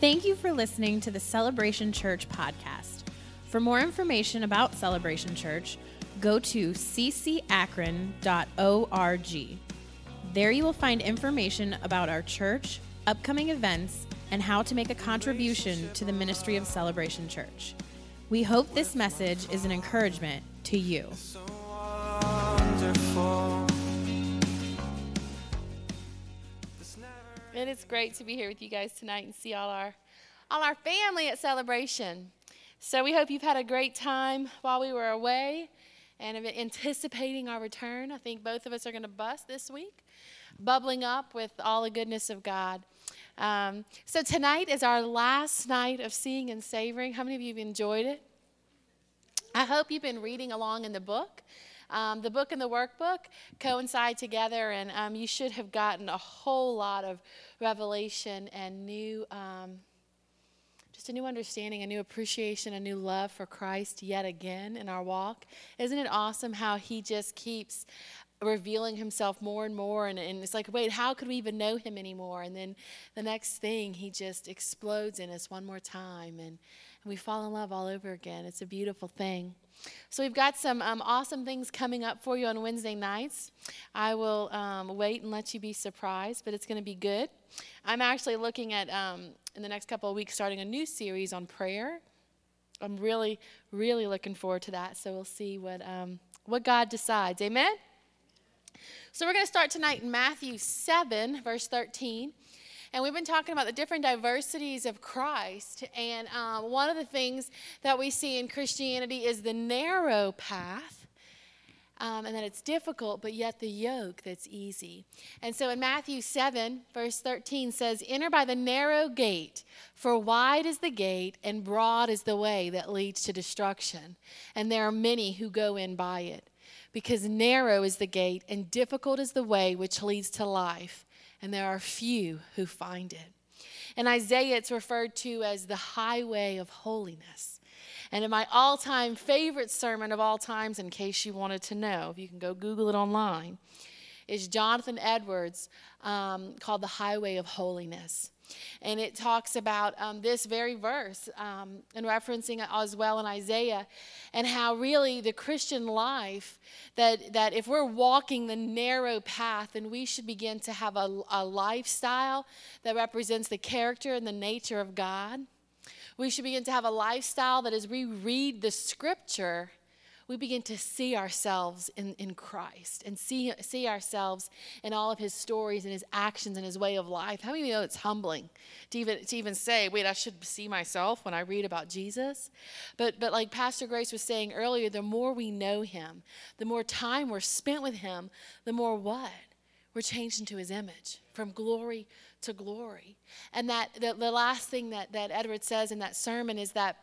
Thank you for listening to the Celebration Church podcast. For more information about Celebration Church, go to ccakron.org. There you will find information about our church, upcoming events, and how to make a contribution to the ministry of Celebration Church. We hope this message is an encouragement to you. It is great to be here with you guys tonight and see all our all our family at celebration. So we hope you've had a great time while we were away and anticipating our return. I think both of us are going to bust this week, bubbling up with all the goodness of God. Um, so tonight is our last night of seeing and savoring. How many of you have enjoyed it? I hope you've been reading along in the book. Um, the book and the workbook coincide together, and um, you should have gotten a whole lot of revelation and new, um, a new understanding, a new appreciation, a new love for Christ yet again in our walk. Isn't it awesome how He just keeps revealing himself more and more? And, and it's like wait how could we even know him anymore? And then the next thing he just explodes in us one more time and, and we fall in love all over again. It's a beautiful thing so we've got some um, awesome things coming up for you on Wednesday nights. I will um, wait and let you be surprised, but it's going to be good. I'm actually looking at um, in the next couple of weeks starting a new series on prayer. I'm really, really looking forward to that. So we'll see what um, what God decides. Amen. So we're going to start tonight in Matthew 7, verse 13. And we've been talking about the different diversities of Christ. And um, one of the things that we see in Christianity is the narrow path. Um, and that it's difficult, but yet the yoke that's easy. And so in Matthew 7, verse 13 says, Enter by the narrow gate, for wide is the gate, and broad is the way that leads to destruction. And there are many who go in by it. Because narrow is the gate, and difficult is the way which leads to life, and there are few who find it. In Isaiah, it's referred to as the highway of holiness. And in my all time favorite sermon of all times, in case you wanted to know, if you can go Google it online, is Jonathan Edwards um, called The Highway of Holiness. And it talks about um, this very verse um, and referencing as well in Isaiah, and how really the Christian life, that, that if we're walking the narrow path, then we should begin to have a, a lifestyle that represents the character and the nature of God. We should begin to have a lifestyle that as we read the scripture, we begin to see ourselves in, in Christ and see, see ourselves in all of his stories and his actions and his way of life. How many of you know it's humbling to even, to even say, wait, I should see myself when I read about Jesus? But, but like Pastor Grace was saying earlier, the more we know him, the more time we're spent with him, the more what? We're changed into his image from glory to glory. And that the, the last thing that, that Edward says in that sermon is that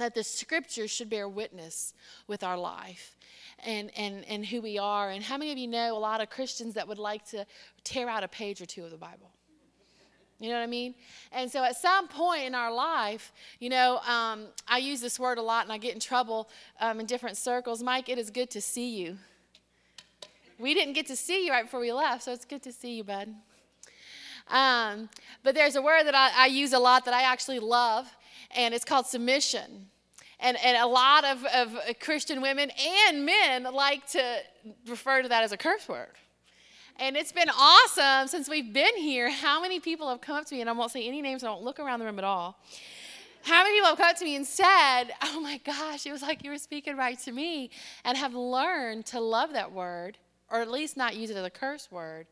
that the scriptures should bear witness with our life and, and, and who we are. And how many of you know a lot of Christians that would like to tear out a page or two of the Bible? You know what I mean? And so at some point in our life, you know, um, I use this word a lot and I get in trouble um, in different circles. Mike, it is good to see you. We didn't get to see you right before we left, so it's good to see you, bud. Um, but there's a word that I, I use a lot that I actually love, and it's called submission. And, and a lot of, of Christian women and men like to refer to that as a curse word. And it's been awesome since we've been here. How many people have come up to me, and I won't say any names, I don't look around the room at all. How many people have come up to me and said, Oh my gosh, it was like you were speaking right to me, and have learned to love that word, or at least not use it as a curse word,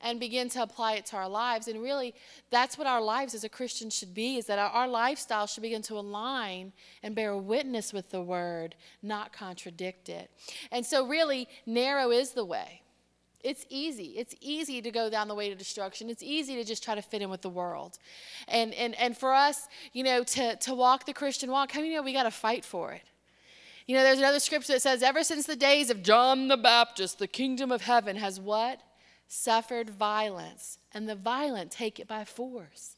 and begin to apply it to our lives. And really, that's what our lives as a Christian should be is that our, our, lifestyle should begin to align and bear witness with the word, not contradict it. And so, really, narrow is the way. It's easy. It's easy to go down the way to destruction. It's easy to just try to fit in with the world. And, and, and for us, you know, to, to walk the Christian walk, how many know we got to fight for it? You know, there's another scripture that says, ever since the days of John the Baptist, the kingdom of heaven has what? Suffered violence, and the violent take it by force.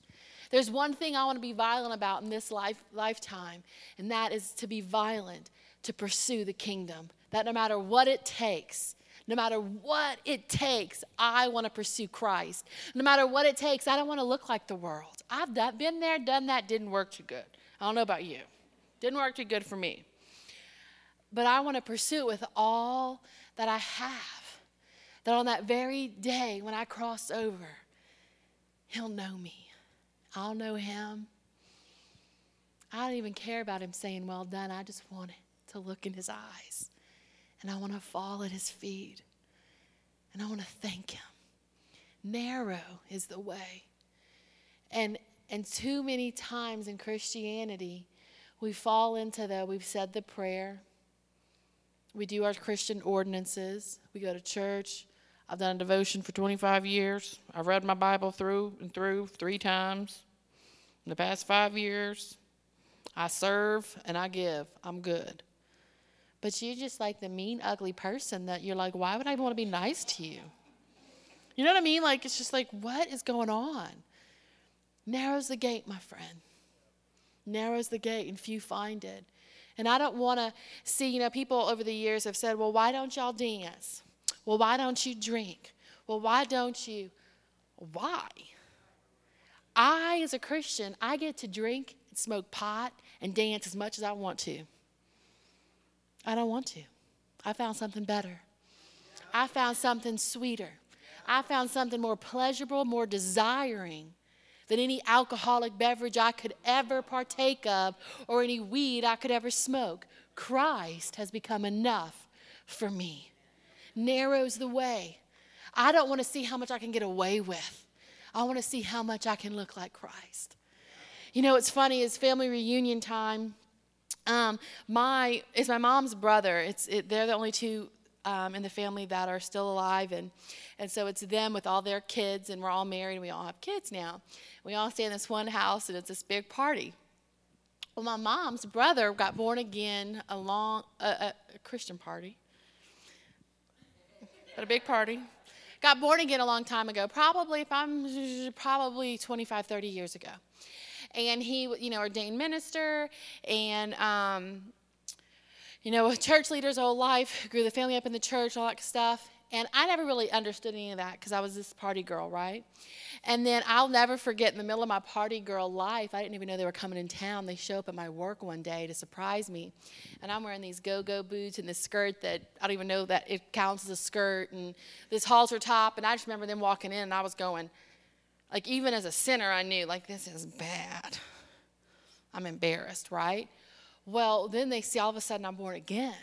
There's one thing I want to be violent about in this life, lifetime, and that is to be violent to pursue the kingdom. That no matter what it takes, No matter what it takes, I want to pursue Christ. No matter what it takes, I don't want to look like the world. I've done, been there, done that, didn't work too good. I don't know about you. Didn't work too good for me. But I want to pursue with all that I have. That on that very day when I cross over, He'll know me. I'll know Him. I don't even care about Him saying, Well done. I just want to look in His eyes. And I want to fall at His feet. And I want to thank Him. Narrow is the way. And, and too many times in Christianity, we fall into the, we've said the prayer, we do our Christian ordinances, we go to church. I've done a devotion for 25 years. I've read my Bible through and through three times in the past five years. I serve and I give. I'm good. But you're just like the mean, ugly person that you're like, why would I even want to be nice to you? You know what I mean? Like, it's just like, what is going on? Narrows the gate, my friend. Narrows the gate, and few find it. And I don't want to see, you know, people over the years have said, well, why don't y'all dance? Well, why don't you drink? Well, why don't you? Why? I, as a Christian, I get to drink and smoke pot and dance as much as I want to. I don't want to. I found something better. I found something sweeter. I found something more pleasurable, more desiring than any alcoholic beverage I could ever partake of or any weed I could ever smoke. Christ has become enough for me. Narrows the way. I don't want to see how much I can get away with. I want to see how much I can look like Christ. You know, it's funny, it's family reunion time. Um, my is my mom's brother. It's it, they're the only two um, in the family that are still alive, and and so it's them with all their kids, and we're all married, and we all have kids now. We all stay in this one house, and it's this big party. Well, my mom's brother got born again along a, a, a Christian party, at a big party. Got born again a long time ago, probably if I'm probably 25, 30 years ago and he, you know, ordained minister, and um, you know, church leaders whole life, grew the family up in the church, all that stuff. And I never really understood any of that because I was this party girl, right? And then I'll never forget in the middle of my party girl life, I didn't even know they were coming in town. They show up at my work one day to surprise me. And I'm wearing these go go boots and this skirt that I don't even know that it counts as a skirt and this halter top. And I just remember them walking in and I was going, like, even as a sinner, I knew, like, this is bad. I'm embarrassed, right? Well, then they see all of a sudden I'm born again.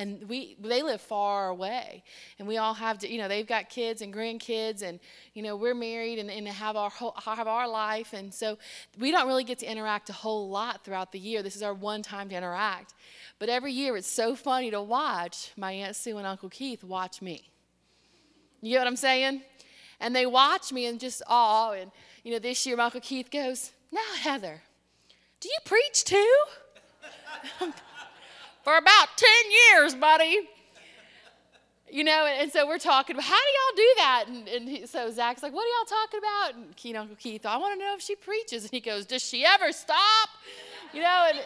And we, they live far away. And we all have to, you know, they've got kids and grandkids, and, you know, we're married and, and have, our whole, have our life. And so we don't really get to interact a whole lot throughout the year. This is our one time to interact. But every year it's so funny to watch my Aunt Sue and Uncle Keith watch me. You get what I'm saying? And they watch me in just awe. And, you know, this year Michael Keith goes, Now, Heather, do you preach too? For about 10 years, buddy. You know, and, so we're talking about how do y'all do that? And, and he, so Zach's like, what are y'all talking about? And Uncle Keith, I want to know if she preaches. And he goes, does she ever stop? You know, and,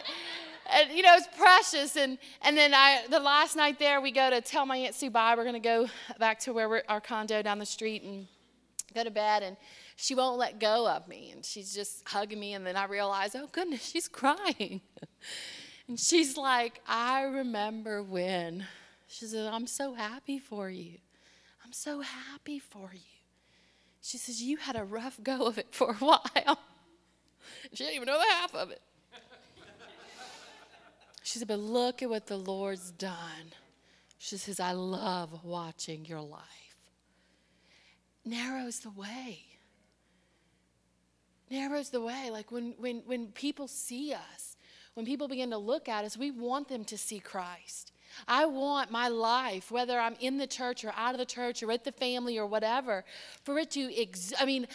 and you know, it's precious. And, and then I, the last night there, we go to tell my Aunt Sue bye. We're going to go back to where our condo down the street. And go to bed and she won't let go of me and she's just hugging me and then i realize oh goodness she's crying and she's like i remember when. She said i'm so happy for you. I'm so happy for you. She says you had a rough go of it for a while. She didn't even know the half of it. She said but look at what the lord's done. She says i love watching your life. Narrows the way. Narrows the way. Like when, when, when people see us, when people begin to look at us, we want them to see Christ. I want my life, whether I'm in the church or out of the church or with the family or whatever, for it to, ex- I mean,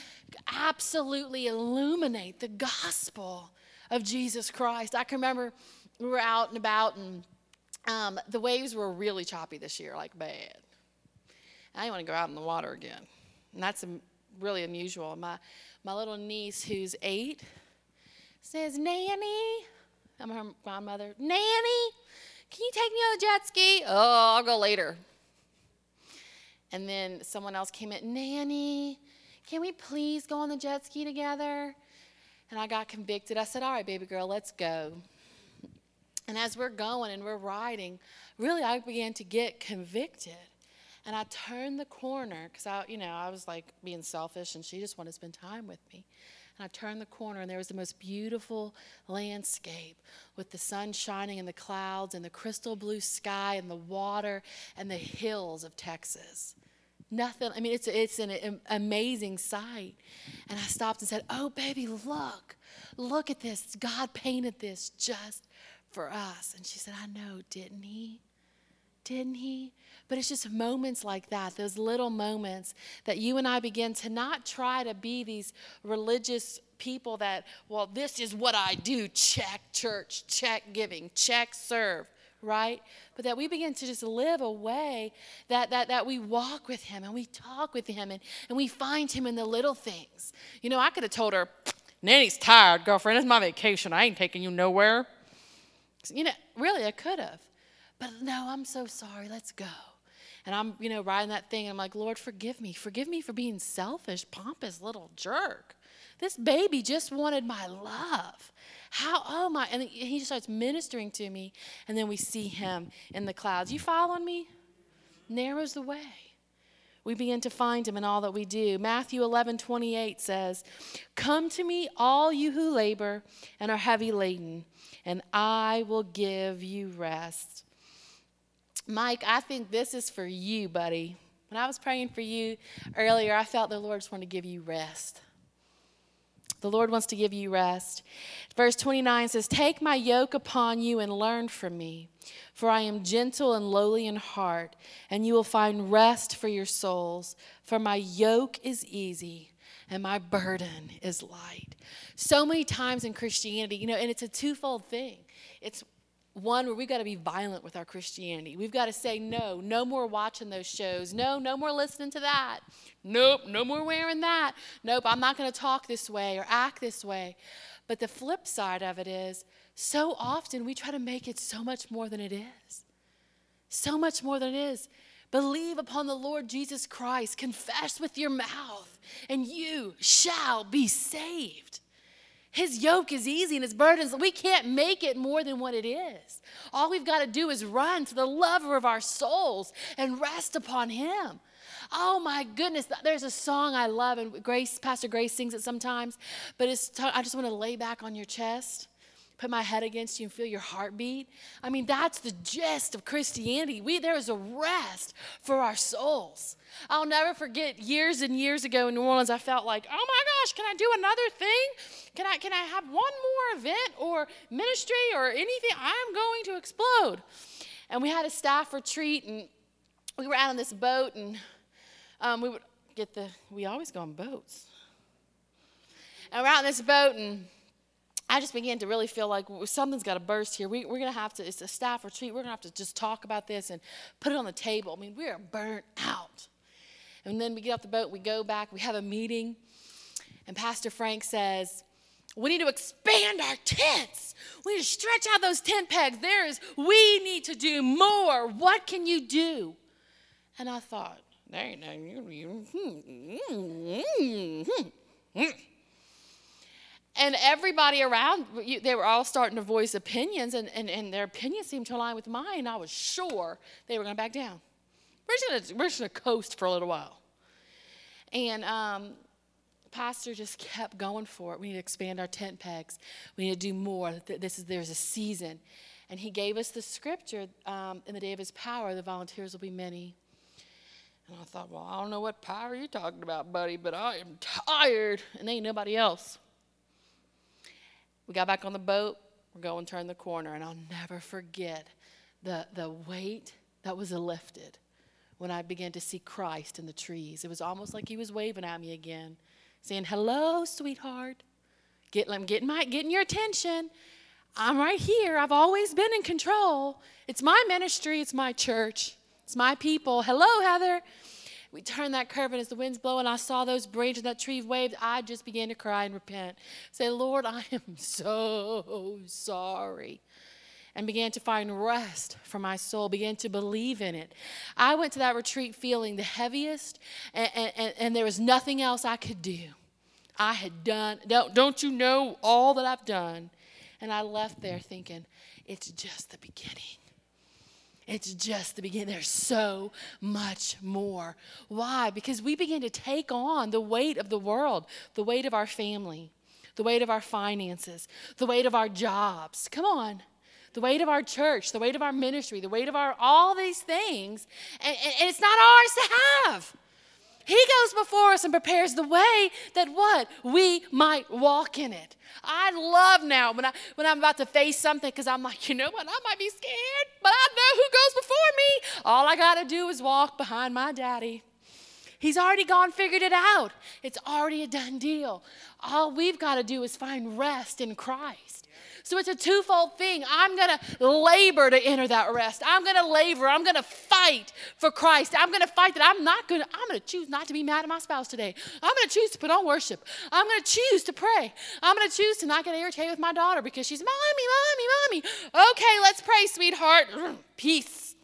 absolutely illuminate the gospel of Jesus Christ. I can remember we were out and about, and um, the waves were really choppy this year, like bad. I didn't want to go out in the water again. And that's really unusual. My, my little niece, who's eight, says, Nanny, I'm her grandmother, Nanny, can you take me on the jet ski? Oh, I'll go later. And then someone else came in, Nanny, can we please go on the jet ski together? And I got convicted. I said, All right, baby girl, let's go. And as we're going and we're riding, really I began to get convicted. And I turned the corner because I, you know, I was like being selfish and she just wanted to spend time with me. And I turned the corner and there was the most beautiful landscape with the sun shining and the clouds and the crystal blue sky and the water and the hills of Texas. Nothing, I mean, it's, it's an amazing sight. And I stopped and said, Oh, baby, look, look at this. God painted this just for us. And she said, I know, didn't he? Didn't he? But it's just moments like that, those little moments that you and I begin to not try to be these religious people that, well, this is what I do check church, check giving, check serve, right? But that we begin to just live a way that, that, that we walk with Him and we talk with Him and, and we find Him in the little things. You know, I could have told her, Nanny's tired, girlfriend. It's my vacation. I ain't taking you nowhere. You know, really, I could have. But no, I'm so sorry. Let's go. And I'm, you know, riding that thing, and I'm like, Lord, forgive me. Forgive me for being selfish, pompous little jerk. This baby just wanted my love. How, oh my, and he just starts ministering to me, and then we see him in the clouds. You following me? Narrows the way. We begin to find him in all that we do. Matthew 11, 28 says, Come to me, all you who labor and are heavy laden, and I will give you rest. Mike, I think this is for you, buddy. When I was praying for you earlier, I felt the Lord just wanted to give you rest. The Lord wants to give you rest. Verse 29 says, Take my yoke upon you and learn from me, for I am gentle and lowly in heart, and you will find rest for your souls. For my yoke is easy and my burden is light. So many times in Christianity, you know, and it's a twofold thing. It's one where we've got to be violent with our Christianity. We've got to say, no, no more watching those shows. No, no more listening to that. Nope, no more wearing that. Nope, I'm not going to talk this way or act this way. But the flip side of it is, so often we try to make it so much more than it is. So much more than it is. Believe upon the Lord Jesus Christ, confess with your mouth, and you shall be saved. His yoke is easy and his burdens, we can't make it more than what it is. All we've got to do is run to the lover of our souls and rest upon him. Oh my goodness, there's a song I love, and Grace, Pastor Grace sings it sometimes, but it's t- I just want to lay back on your chest put my head against you and feel your heartbeat. I mean, that's the gist of Christianity. We, there is a rest for our souls. I'll never forget years and years ago in New Orleans, I felt like, oh my gosh, can I do another thing? Can I, can I have one more event or ministry or anything? I'm going to explode. And we had a staff retreat, and we were out on this boat, and um, we would get the, we always go on boats. And we're out on this boat, and I just began to really feel like something's got to burst here. We, are going to have to, it's a staff retreat. We're going to have to just talk about this and put it on the table. I mean, we are burnt out. And then we get off the boat, we go back, we have a meeting, and Pastor Frank says, we need to expand our tents. We need to stretch out those tent pegs. There is, we need to do more. What can you do? And I thought, there ain't no, and everybody around, they were all starting to voice opinions, and, and, and their opinions seemed to align with mine. I was sure they were going to back down. We're just going to coast for a little while. And um, pastor just kept going for it. We need to expand our tent pegs. We need to do more. This is there's a season, and he gave us the scripture um, in the day of his power. The volunteers will be many. And I thought, well, I don't know what power you're talking about, buddy, but I am tired, and ain't nobody else. We got back on the boat. We're going turn the corner, and I'll never forget the, the weight that was lifted when I began to see Christ in the trees. It was almost like he was waving at me again, saying, Hello, sweetheart. Get, I'm getting, my, getting your attention. I'm right here. I've always been in control. It's my ministry, it's my church, it's my people. Hello, Heather. We turned that curve, and as the wind's blowing, I saw those branches, that tree waved. I just began to cry and repent. Say, Lord, I am so sorry. and began to find rest for my soul, began to believe in it. I went to that retreat feeling the heaviest, and, and, and there was nothing else I could do. I had done, don't, don't you know all that I've done? And I left there thinking, it's just the beginning. It's just the beginning. There's so much more. Why? Because we begin to take on the weight of the world, the weight of our family, the weight of our finances, the weight of our jobs. Come on the weight of our church, the weight of our ministry, the weight of our all these things, and, and, and it's not ours to have. He goes before us and prepares the way that what? We might walk in it. I love now when, I, when I'm about to face something because I'm like, you know what? I might be scared, but I know who goes before me. All I got to do is walk behind my daddy. He's already gone, figured it out. It's already a done deal. All we've got to do is find rest in Christ. So it's a twofold thing. I'm going to labor to enter that rest. I'm going to labor. I'm going to fight for Christ. I'm going to fight that I'm not going to, I'm going to choose not to be mad at my spouse today. I'm going to choose to put on worship. I'm going to choose to pray. I'm going to choose to not get irritated with my daughter because she's, Mommy, Mommy, Mommy. Okay, let's pray, sweetheart. Peace.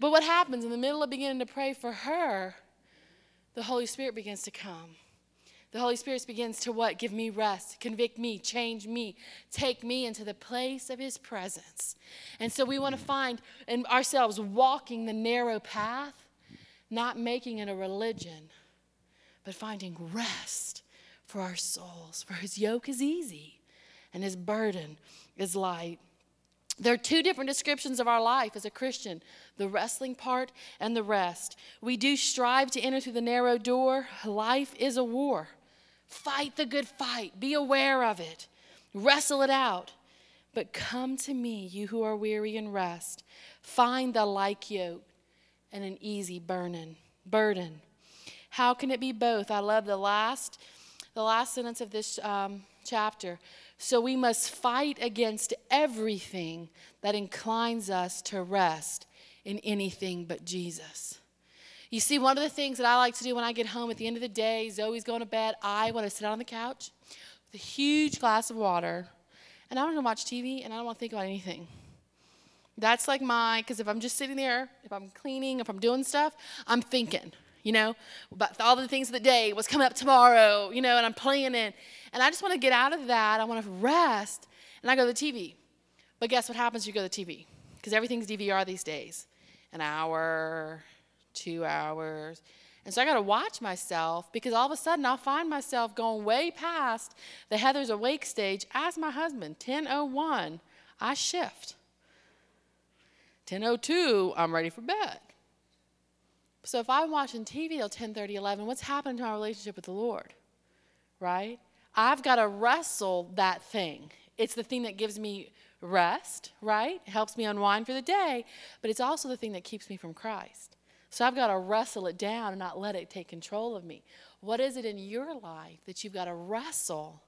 but what happens in the middle of beginning to pray for her, the Holy Spirit begins to come. The Holy Spirit begins to what? Give me rest, convict me, change me, take me into the place of His presence. And so we want to find in ourselves walking the narrow path, not making it a religion, but finding rest for our souls. For His yoke is easy and His burden is light. There are two different descriptions of our life as a Christian the wrestling part and the rest. We do strive to enter through the narrow door. Life is a war. Fight the good fight. Be aware of it. Wrestle it out. But come to me, you who are weary and rest. Find the like yoke and an easy burden. Burden. How can it be both? I love the last, the last sentence of this um, chapter. So we must fight against everything that inclines us to rest in anything but Jesus. You see, one of the things that I like to do when I get home at the end of the day, Zoe's going to bed, I want to sit on the couch with a huge glass of water, and I want to watch TV, and I don't want to think about anything. That's like my, because if I'm just sitting there, if I'm cleaning, if I'm doing stuff, I'm thinking, you know, about all the things of the day, what's coming up tomorrow, you know, and I'm planning. And I just want to get out of that. I want to rest, and I go to the TV. But guess what happens? You go to the TV, because everything's DVR these days. An hour, two hours. And so I got to watch myself because all of a sudden I'll find myself going way past the Heather's awake stage as my husband. 10:01, I shift. 10:02, I'm ready for bed. So if I'm watching TV till 10:30, 11, what's happening to our relationship with the Lord? Right? I've got to wrestle that thing. It's the thing that gives me rest, right? It helps me unwind for the day, but it's also the thing that keeps me from Christ. So I've got to wrestle it down and not let it take control of me. What is it in your life that you've got to wrestle?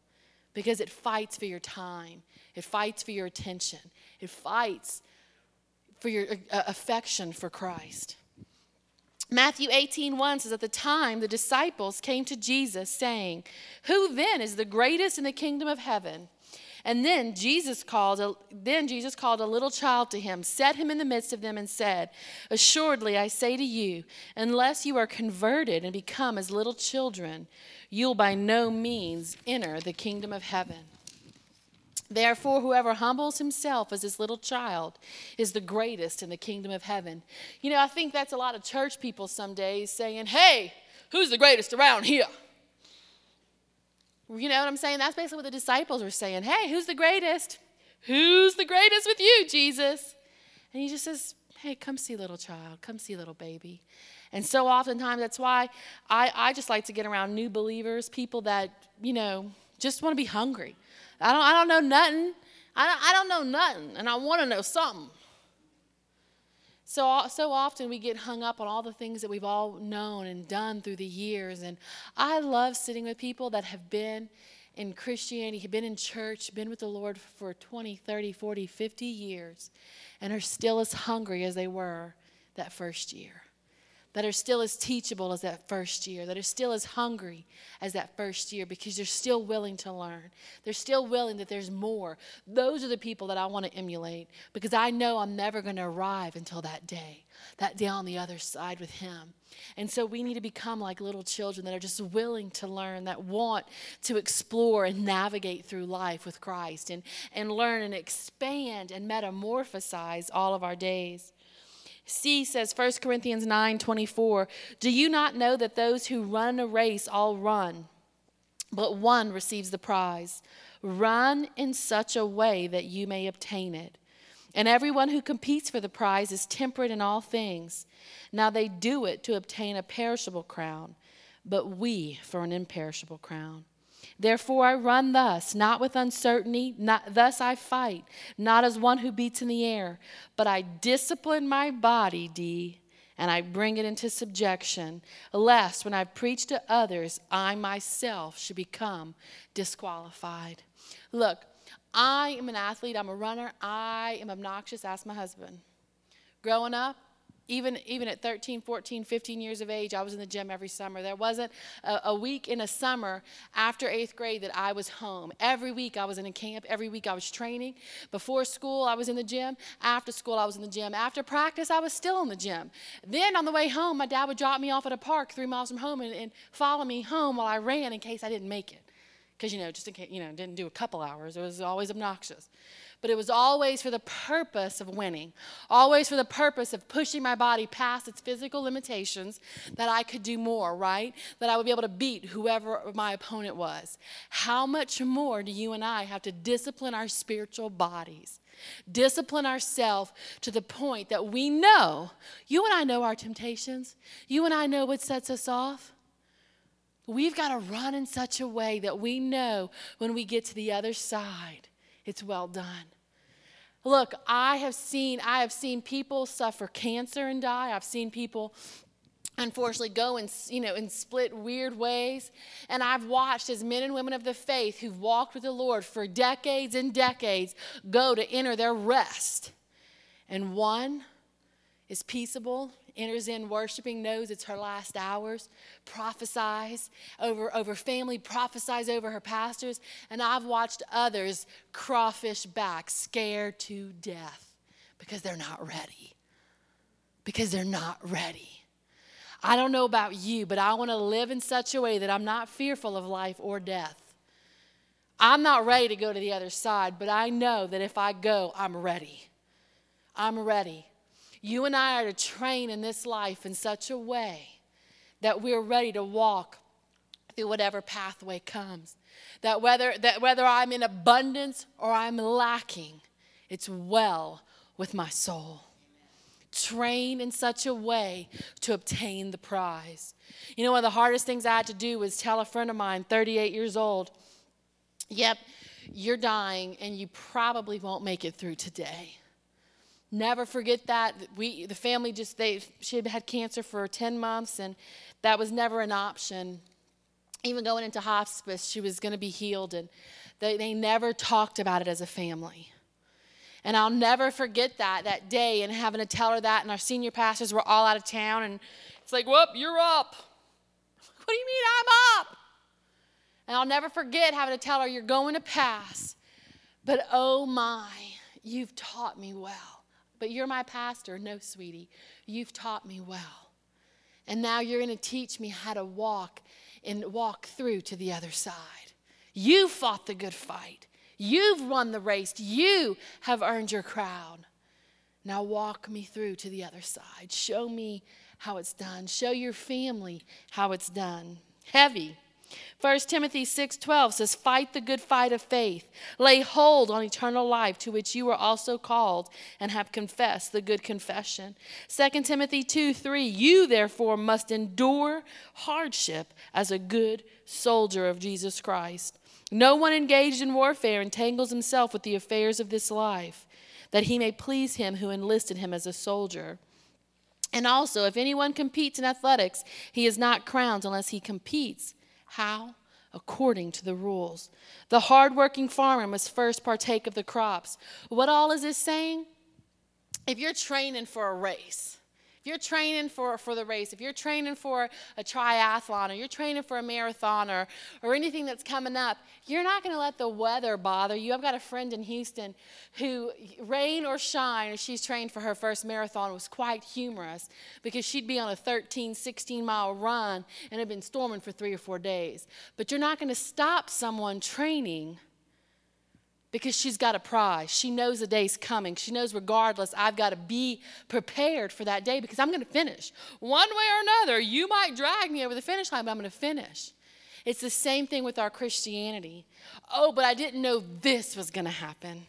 Because it fights for your time, it fights for your attention, it fights for your uh, affection for Christ. Matthew 18, 1 says, At the time the disciples came to Jesus, saying, Who then is the greatest in the kingdom of heaven? And then Jesus called a, then Jesus called a little child to him, set him in the midst of them and said, "Assuredly I say to you, unless you are converted and become as little children, you'll by no means enter the kingdom of heaven." Therefore, whoever humbles himself as this little child is the greatest in the kingdom of heaven. You know, I think that's a lot of church people some days saying, Hey, who's the greatest around here? You know what I'm saying? That's basically what the disciples were saying. Hey, who's the greatest? Who's the greatest with you, Jesus? And he just says, Hey, come see little child, come see little baby. And so oftentimes that's why I, I just like to get around new believers, people that, you know, just want to be hungry. I don't, I don't know nothing. I don't, I don't know nothing, and I want to know something. So, so often we get hung up on all the things that we've all known and done through the years. And I love sitting with people that have been in Christianity, have been in church, been with the Lord for 20, 30, 40, 50 years, and are still as hungry as they were that first year. That are still as teachable as that first year, that are still as hungry as that first year because they're still willing to learn. They're still willing that there's more. Those are the people that I want to emulate because I know I'm never going to arrive until that day, that day on the other side with Him. And so we need to become like little children that are just willing to learn, that want to explore and navigate through life with Christ and, and learn and expand and metamorphosize all of our days. C says 1 Corinthians 9 24, Do you not know that those who run a race all run, but one receives the prize? Run in such a way that you may obtain it. And everyone who competes for the prize is temperate in all things. Now they do it to obtain a perishable crown, but we for an imperishable crown. Therefore I run thus, not with uncertainty, not, thus I fight, not as one who beats in the air, but I discipline my body, D, and I bring it into subjection, lest when I preach to others, I myself should become disqualified. Look, I am an athlete, I'm a runner, I am obnoxious, ask my husband. Growing up, even, even at 13, 14, 15 years of age, I was in the gym every summer. There wasn't a, a, week in a summer after eighth grade that I was home. Every week I was in a camp. Every week I was training. Before school, I was in the gym. After school, I was in the gym. After practice, I was still in the gym. Then on the way home, my dad would drop me off at a park three miles from home and, and follow me home while I ran in case I didn't make it. Because, you know, just in case, you know, didn't do a couple hours. It was always obnoxious but it was always for the purpose of winning, always for the purpose of pushing my body past its physical limitations, that I could do more, right? That I would be able to beat whoever my opponent was. How much more do you and I have to discipline our spiritual bodies? Discipline ourselves to the point that we know, you and I know our temptations, you and I know what sets us off. We've got to run in such a way that we know when we get to the other side it's well done. Look, I have seen I have seen people suffer cancer and die. I've seen people unfortunately go and you know in split weird ways and i've watched as men and women of the faith who've walked with the lord for decades and decades go to enter their rest and one is peaceable enters in worshiping, knows it's her last hours, prophesies over, over family, prophesies over her pastors. And I've watched others crawfish back, scared to death because they're not ready. Because they're not ready. I don't know about you, but I want to live in such a way that I'm not fearful of life or death. I'm not ready to go to the other side, but I know that if I go, I'm ready. I'm ready. You and I are to train in this life in such a way that we're ready to walk through whatever pathway comes. That whether, that whether I'm in abundance or I'm lacking, it's well with my soul. Train in such a way to obtain the prize. You know, one of the hardest things I had to do was tell a friend of mine, 38 years old, yep, you're dying and you probably won't make it through today. Never forget that. We, the family just, they, she had had cancer for 10 months, and that was never an option. Even going into hospice, she was going to be healed, and they, they never talked about it as a family. And I'll never forget that, that day, and having to tell her that, and our senior pastors were all out of town, and it's like, whoop, you're up. What do you mean I'm up? And I'll never forget having to tell her, you're going to pass. But oh my, you've taught me well. But you're my pastor. No, sweetie, you've taught me well. And now you're going to teach me how to walk and walk through to the other side. You fought the good fight. You've won the race. You have earned your crown. Now walk me through to the other side. Show me how it's done. Show your family how it's done. Heavy. 1 Timothy 6:12 says fight the good fight of faith. Lay hold on eternal life to which you were also called and have confessed the good confession. 2 Timothy 2:3 you therefore must endure hardship as a good soldier of Jesus Christ. No one engaged in warfare entangles himself with the affairs of this life that he may please him who enlisted him as a soldier. And also if anyone competes in athletics he is not crowned unless he competes how? According to the rules. The hardworking farmer must first partake of the crops. What all is this saying? If you're training for a race, If you're training for, for the race, if you're training for a triathlon, or you're training for a marathon, or, or anything that's coming up, you're not going to let the weather bother you. I've got a friend in Houston who, rain or shine, she's trained for her first marathon, was quite humorous because she'd be on a 13, 16 mile run and had been storming for three or four days. But you're not going to stop someone training because she's got a prize. She knows the day's coming. She knows, regardless, I've got to be prepared for that day because I'm going to finish. One way or another, you might drag me over the finish line, but I'm going to finish. It's the same thing with our Christianity. Oh, but I didn't know this was going to happen.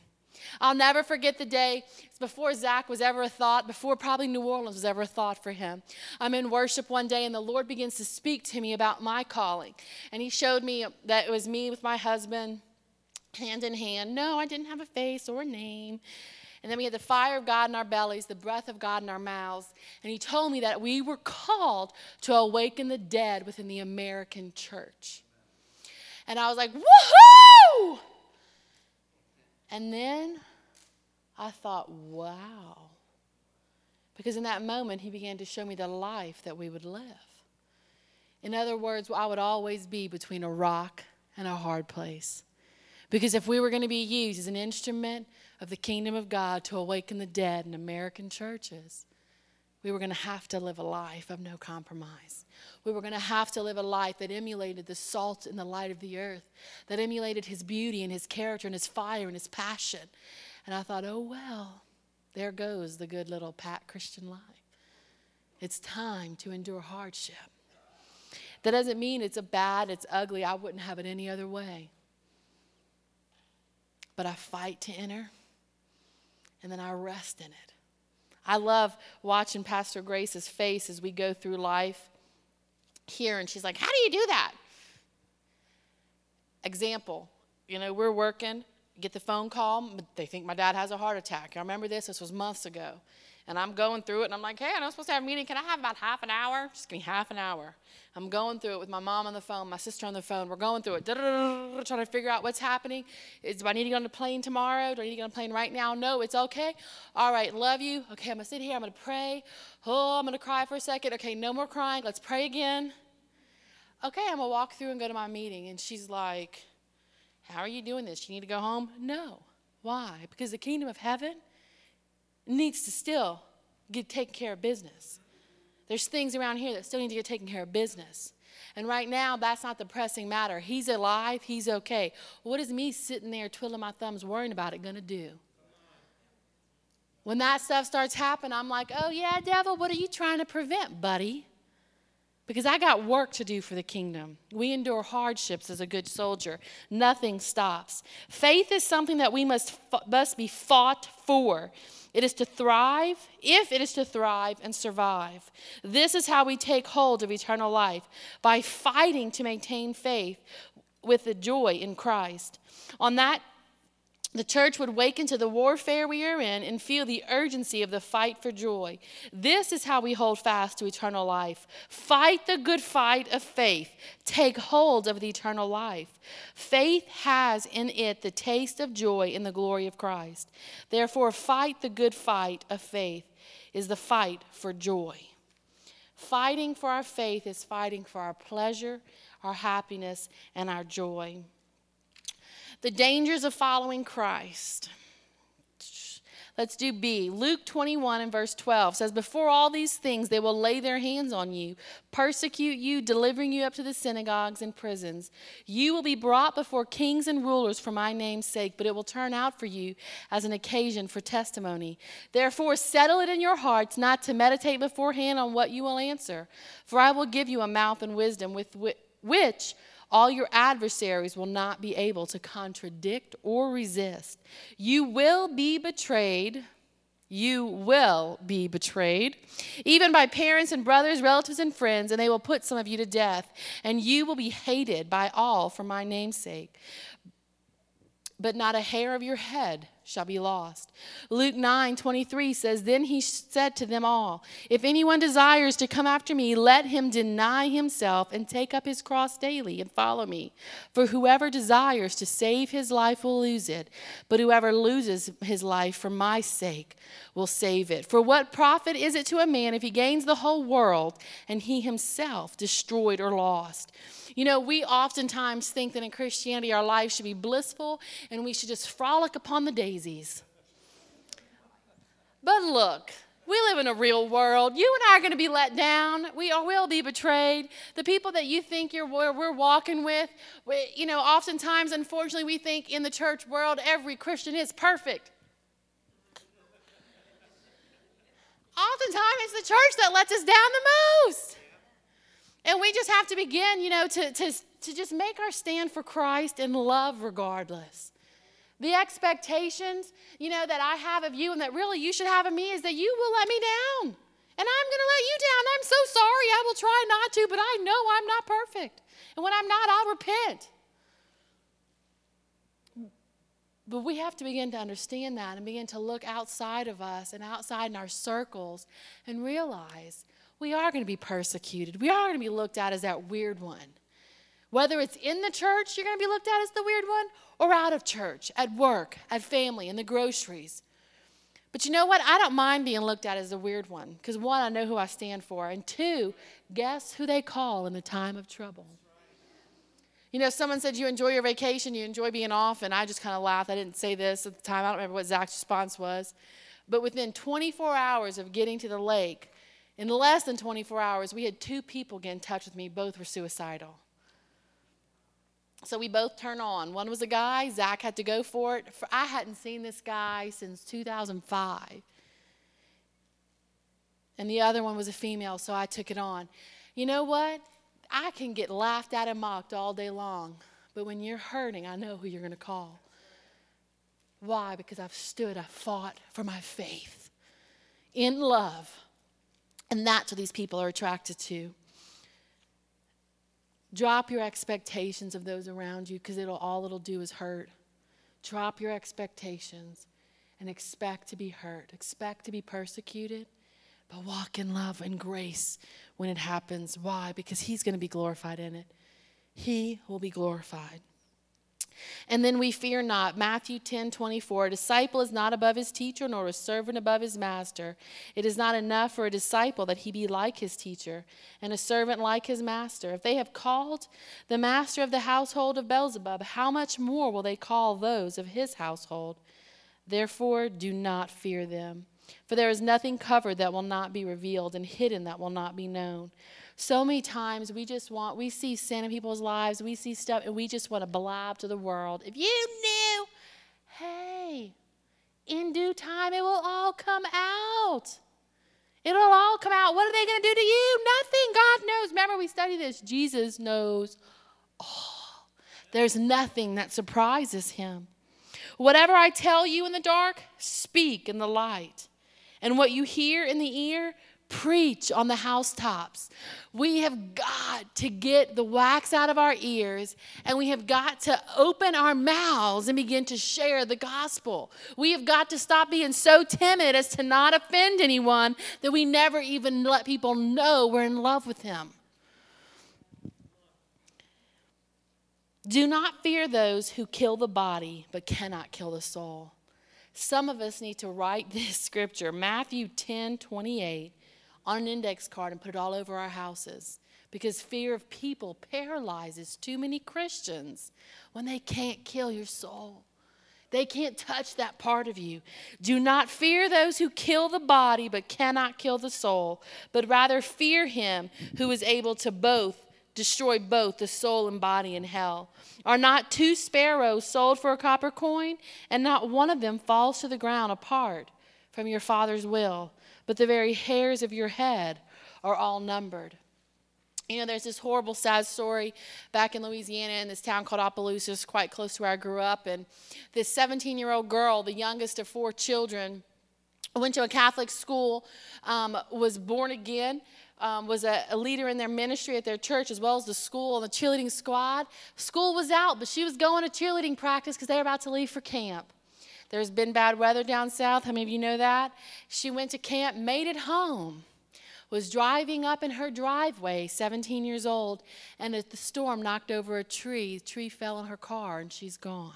I'll never forget the day before Zach was ever a thought, before probably New Orleans was ever a thought for him. I'm in worship one day, and the Lord begins to speak to me about my calling. And He showed me that it was me with my husband hand in hand. No, I didn't have a face or a name. And then we had the fire of God in our bellies, the breath of God in our mouths. And he told me that we were called to awaken the dead within the American church. And I was like, woohoo! And then I thought, wow. Because in that moment, he began to show me the life that we would live. In other words, I would always be between a rock and a hard place. Because if we were going to be used as an instrument of the kingdom of God to awaken the dead in American churches, we were going to have to live a life of no compromise. We were going to have to live a life that emulated the salt and the light of the earth, that emulated his beauty and his character and his fire and his passion. And I thought, oh, well, there goes the good little pat Christian life. It's time to endure hardship. That doesn't mean it's a bad, it's ugly. I wouldn't have it any other way but I fight to enter, and then I rest in it. I love watching Pastor Grace's face as we go through life here, and she's like, How do you do that? Example, you know, we're working, get the phone call, they think my dad has a heart attack. I remember this, this was months ago. And I'm going through it, and I'm like, hey, I'm supposed to have a meeting. Can I have about half an hour? Just give me half an hour. I'm going through it with my mom on the phone, my sister on the phone. We're going through it, trying to figure out what's happening. Do I need to get on the plane tomorrow? Do I need to get on the plane right now? No, it's okay. All right, love you. Okay, I'm going to sit here. I'm going to pray. Oh, I'm going to cry for a second. Okay, no more crying. Let's pray again. Okay, I'm going to walk through and go to my meeting. And she's like, How are you doing this? You need to go home? No. Why? Because the kingdom of heaven needs to still get taken care of business. There's things around here that still need to get taken care of business. And right now, that's not the pressing matter. He's alive, he's okay. What is me sitting there twiddling my thumbs worrying about it going to do? When that stuff starts happening, I'm like, oh, yeah, devil, what are you trying to prevent, buddy? Because I got work to do for the kingdom. We endure hardships as a good soldier. Nothing stops. Faith is something that we must, must be fought for. It is to thrive, if it is to thrive and survive. This is how we take hold of eternal life by fighting to maintain faith with the joy in Christ. On that the church would waken to the warfare we are in and feel the urgency of the fight for joy. This is how we hold fast to eternal life. Fight the good fight of faith. Take hold of the eternal life. Faith has in it the taste of joy in the glory of Christ. Therefore, fight the good fight of faith is the fight for joy. Fighting for our faith is fighting for our pleasure, our happiness, and our joy. The dangers of following Christ. Let's do B. Luke 21 and verse 12 says, Before all these things, they will lay their hands on you, persecute you, delivering you up to the synagogues and prisons. You will be brought before kings and rulers for my name's sake, but it will turn out for you as an occasion for testimony. Therefore, settle it in your hearts not to meditate beforehand on what you will answer, for I will give you a mouth and wisdom with which all your adversaries will not be able to contradict or resist. You will be betrayed. You will be betrayed, even by parents and brothers, relatives, and friends, and they will put some of you to death, and you will be hated by all for my name's sake. But not a hair of your head shall be lost. Luke 9 23 says, Then he said to them all, If anyone desires to come after me, let him deny himself and take up his cross daily and follow me. For whoever desires to save his life will lose it, but whoever loses his life for my sake will save it. For what profit is it to a man if he gains the whole world and he himself destroyed or lost? You know, we oftentimes think that in Christianity our life should be blissful and we should just frolic upon the daisies. But look, we live in a real world. You and I are going to be let down. We will be betrayed. The people that you think you're we're walking with, we, you know, oftentimes, unfortunately, we think in the church world every Christian is perfect. Oftentimes, it's the church that lets us down the most. And we just have to begin, you know, to, to, to just make our stand for Christ and love regardless. The expectations, you know, that I have of you and that really you should have of me is that you will let me down. And I'm going to let you down. I'm so sorry. I will try not to, but I know I'm not perfect. And when I'm not, I'll repent. But we have to begin to understand that and begin to look outside of us and outside in our circles and realize we are going to be persecuted. We are going to be looked at as that weird one. Whether it's in the church, you're going to be looked at as the weird one, or out of church, at work, at family, in the groceries. But you know what? I don't mind being looked at as the weird one because one, I know who I stand for, and two, guess who they call in the time of trouble? You know, someone said you enjoy your vacation, you enjoy being off, and I just kind of laughed. I didn't say this at the time. I don't remember what Zach's response was. But within 24 hours of getting to the lake, in less than 24 hours, we had two people get in touch with me. Both were suicidal. So we both turn on. One was a guy, Zach had to go for it. I hadn't seen this guy since 2005. And the other one was a female, so I took it on. You know what? I can get laughed at and mocked all day long, but when you're hurting, I know who you're going to call. Why? Because I've stood, I've fought for my faith in love and that's what these people are attracted to. Drop your expectations of those around you because it'll all it'll do is hurt. Drop your expectations and expect to be hurt. Expect to be persecuted, but walk in love and grace when it happens. Why? Because he's going to be glorified in it. He will be glorified. And then we fear not. Matthew 10 24. A disciple is not above his teacher, nor a servant above his master. It is not enough for a disciple that he be like his teacher, and a servant like his master. If they have called the master of the household of Beelzebub, how much more will they call those of his household? Therefore, do not fear them. For there is nothing covered that will not be revealed, and hidden that will not be known. So many times we just want, we see sin in people's lives, we see stuff, and we just want to blab to the world. If you knew, hey, in due time it will all come out. It'll all come out. What are they going to do to you? Nothing. God knows. Remember, we studied this. Jesus knows all. There's nothing that surprises him. Whatever I tell you in the dark, speak in the light. And what you hear in the ear, preach on the housetops. We have got to get the wax out of our ears and we have got to open our mouths and begin to share the gospel. We have got to stop being so timid as to not offend anyone that we never even let people know we're in love with Him. Do not fear those who kill the body but cannot kill the soul. Some of us need to write this scripture, Matthew 10 28 on an index card and put it all over our houses because fear of people paralyzes too many Christians when they can't kill your soul. They can't touch that part of you. Do not fear those who kill the body but cannot kill the soul, but rather fear him who is able to both destroy both the soul and body in hell. Are not two sparrows sold for a copper coin, and not one of them falls to the ground apart from your Father's will? But the very hairs of your head are all numbered. You know, there's this horrible, sad story back in Louisiana in this town called Opelousas, quite close to where I grew up. And this 17 year old girl, the youngest of four children, went to a Catholic school, um, was born again, um, was a, a, leader in their ministry at their church, as well as the school and the cheerleading squad. School was out, but she was going to cheerleading practice because they were about to leave for camp. There's been bad weather down south. How many of you know that? She went to camp, made it home, was driving up in her driveway, 17 years old, and the storm knocked over a tree. The tree fell on her car, and she's gone.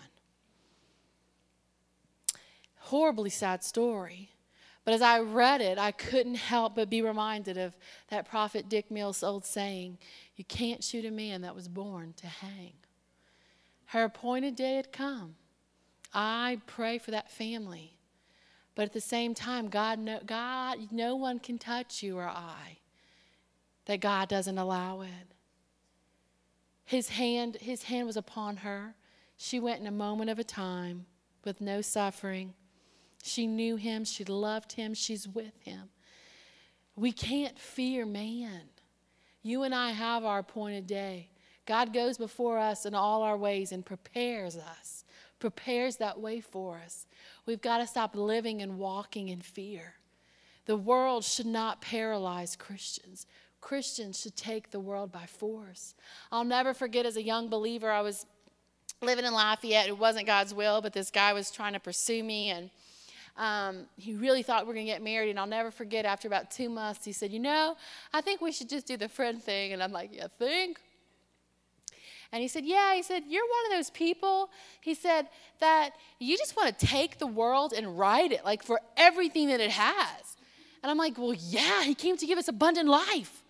Horribly sad story. But as I read it, I couldn't help but be reminded of that prophet Dick Mills' old saying You can't shoot a man that was born to hang. Her appointed day had come. I pray for that family. But at the same time, God, no, God, no one can touch you or I that God doesn't allow it. His hand, his hand was upon her. She went in a moment of a time with no suffering. She knew him, she loved him, she's with him. We can't fear man. You and I have our appointed day. God goes before us in all our ways and prepares us prepares that way for us. We've got to stop living and walking in fear. The world should not paralyze Christians. Christians should take the world by force. I'll never forget as a young believer, I was living in Lafayette. It wasn't God's will, but this guy was trying to pursue me, and um, he really thought we were going to get married. And I'll never forget, after about two months, he said, You know, I think we should just do the friend thing. And I'm like, You think? And he said, Yeah, he said, You're one of those people, he said, that you just want to take the world and ride it, like for everything that it has. And I'm like, Well, yeah, he came to give us abundant life.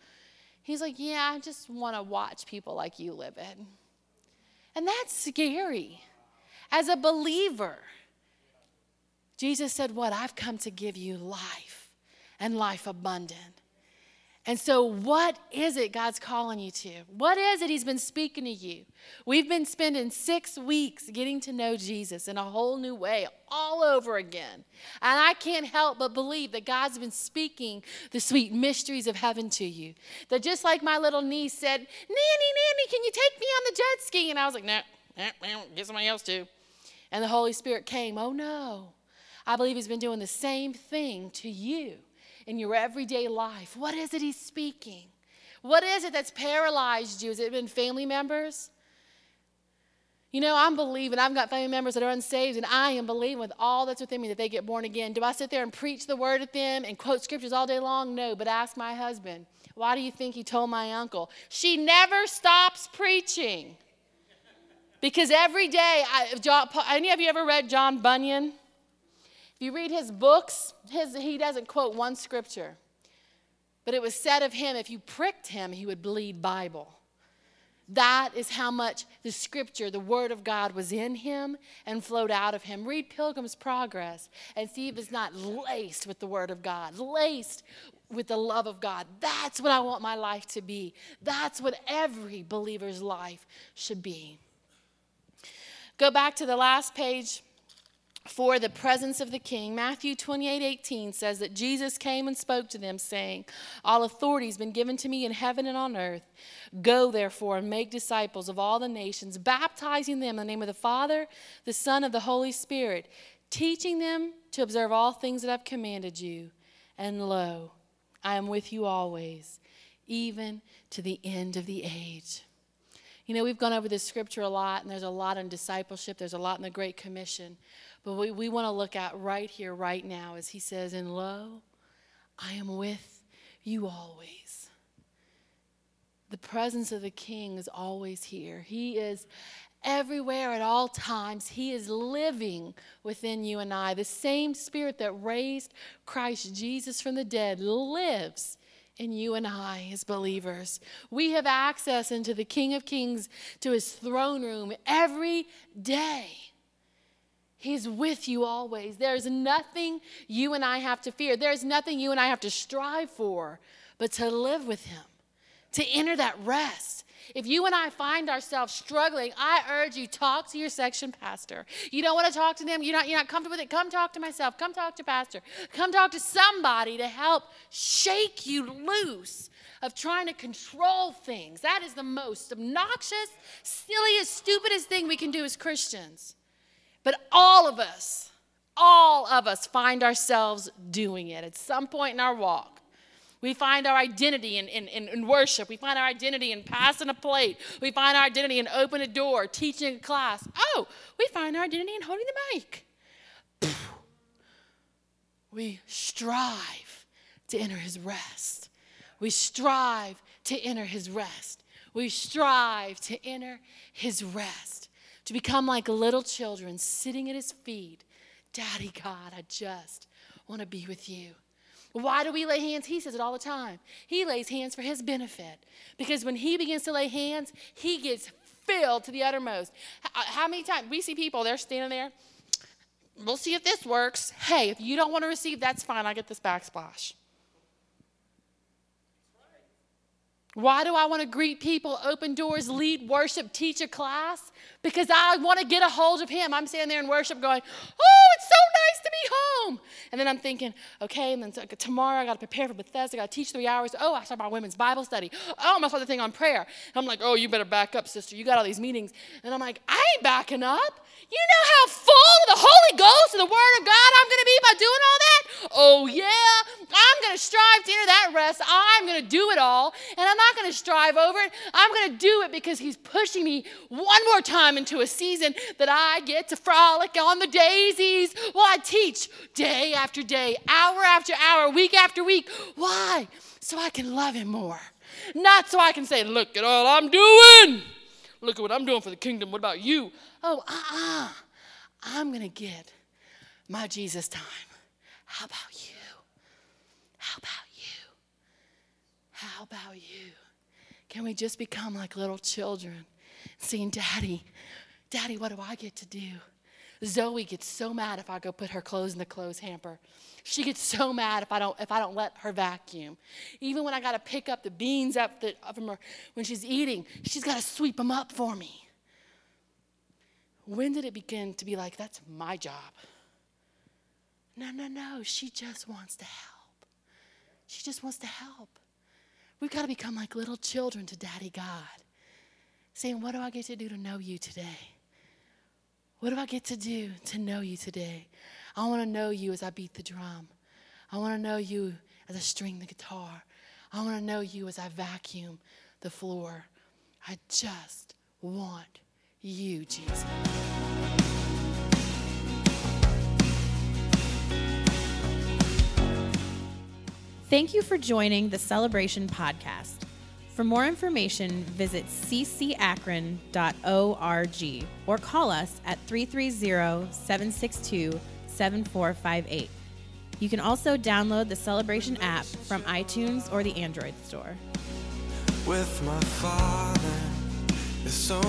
He's like, Yeah, I just want to watch people like you live it. And that's scary. As a believer, Jesus said, What? I've come to give you life and life abundant. And so, what is it God's calling you to? What is it He's been speaking to you? We've been spending six weeks getting to know Jesus in a whole new way, all over again. And I can't help but believe that God's been speaking the sweet mysteries of heaven to you. That just like my little niece said, Nanny, Nanny, can you take me on the jet ski? And I was like, no, nah, nah, get somebody else to. And the Holy Spirit came, oh no. I believe He's been doing the same thing to you in your everyday life? What is it He's speaking? What is it that's paralyzed you? Has it been family members? You know, I'm believing. I've got family members that are unsaved, and I am believing with all that's within me that they get born again. Do I sit there and preach the word at them and quote scriptures all day long? No, but ask my husband. Why do you think he told my uncle? She never stops preaching. Because every day, I, John, any of you ever read John Bunyan? If you read his books, his, he doesn't quote one scripture. But it was said of him if you pricked him, he would bleed Bible. That is how much the scripture, the word of God, was in him and flowed out of him. Read Pilgrim's Progress and see if it's not laced with the word of God, laced with the love of God. That's what I want my life to be. That's what every believer's life should be. Go back to the last page for the presence of the king. Matthew 28 18 says that Jesus came and spoke to them, saying, All authority has been given to me in heaven and on earth. Go, therefore, and make disciples of all the nations, baptizing them in the name of the Father, the Son, of the Holy Spirit, teaching them to observe all things that I've commanded you. And lo, I am with you always, even to the end of the age. You know, we've gone over this scripture a lot, and there's a lot in discipleship, there's a lot in the Great Commission. But we, we want to look at right here, right now, as he says, And lo, I am with you always. The presence of the King is always here. He is everywhere at all times. He is living within you and I. The same Spirit that raised Christ Jesus from the dead lives in you and I as believers. We have access into the King of Kings, to his throne room every day. He's with you always. There's nothing you and I have to fear. There's nothing you and I have to strive for, but to live with Him, to enter that rest. If you and I find ourselves struggling, I urge you talk to your section pastor. You don't want to talk to them, you're not, you're not comfortable with it, come talk to myself, come talk to pastor, come talk to somebody to help shake you loose of trying to control things. That is the most obnoxious, silliest, stupidest thing we can do as Christians. But all of us, all of us find ourselves doing it at some point in our walk. We find our identity in, in, in, worship. We find our identity in passing a plate. We find our identity in opening a door, teaching a class. Oh, we find our identity in holding the mic. we strive to enter his rest. We strive to enter his rest. We strive to enter his rest, to become like little children sitting at his feet. Daddy God, I just want to be with you. Why do we lay hands? He says it all the time. He lays hands for his benefit. Because when he begins to lay hands, he gets filled to the uttermost. Uh, how many times we see people, they're standing there, we'll see if this works. Hey, if you don't want to receive, that's fine. I get this backsplash. Why do I want to greet people, open doors, lead worship, teach a class? Because I want to get a hold of Him. I'm standing there in worship going, Oh, it's so nice to be home. And then I'm thinking, okay, and then tomorrow I got to prepare for Bethesda. I got to teach three hours. Oh, I start my women's Bible study. Oh, I'm going to start the thing on prayer. And I'm like, Oh, you better back up, sister. You got all these meetings. And I'm like, I ain't backing up. You know how full of the Holy Ghost and the Word of God I'm going to be by doing all that? Oh, yeah. I'm going to strive to enter that rest. I'm going to do it all. And I'm not going to strive over it. I'm going to do it because He's pushing me one more time into a season that I get to frolic on the daisies while I teach day after day, hour after hour, week after week. Why? So I can love Him more. Not so I can say, Look at all I'm doing. Look at what I'm doing for the kingdom. What about you? Oh, uh uh-uh. uh. I'm going to get my Jesus time. How about you? How about you? How about you? Can we just become like little children, seeing Daddy, Daddy, what do I get to do? Zoe gets so mad if I go put her clothes in the clothes hamper. She gets so mad if I don't if I don't let her vacuum. Even when I got to pick up the beans up the, from her when she's eating, she's got to sweep them up for me. When did it begin to be like that's my job? No, no, no. She just wants to help. She just wants to help. We've got to become like little children to Daddy God, saying, What do I get to do to know you today? What do I get to do to know you today? I want to know you as I beat the drum. I want to know you as I string the guitar. I want to know you as I vacuum the floor. I just want you, Jesus. Thank you for joining the Celebration Podcast. For more information, visit ccakron.org or call us at 330 762 7458. You can also download the Celebration app from iTunes or the Android store. With my father, it's so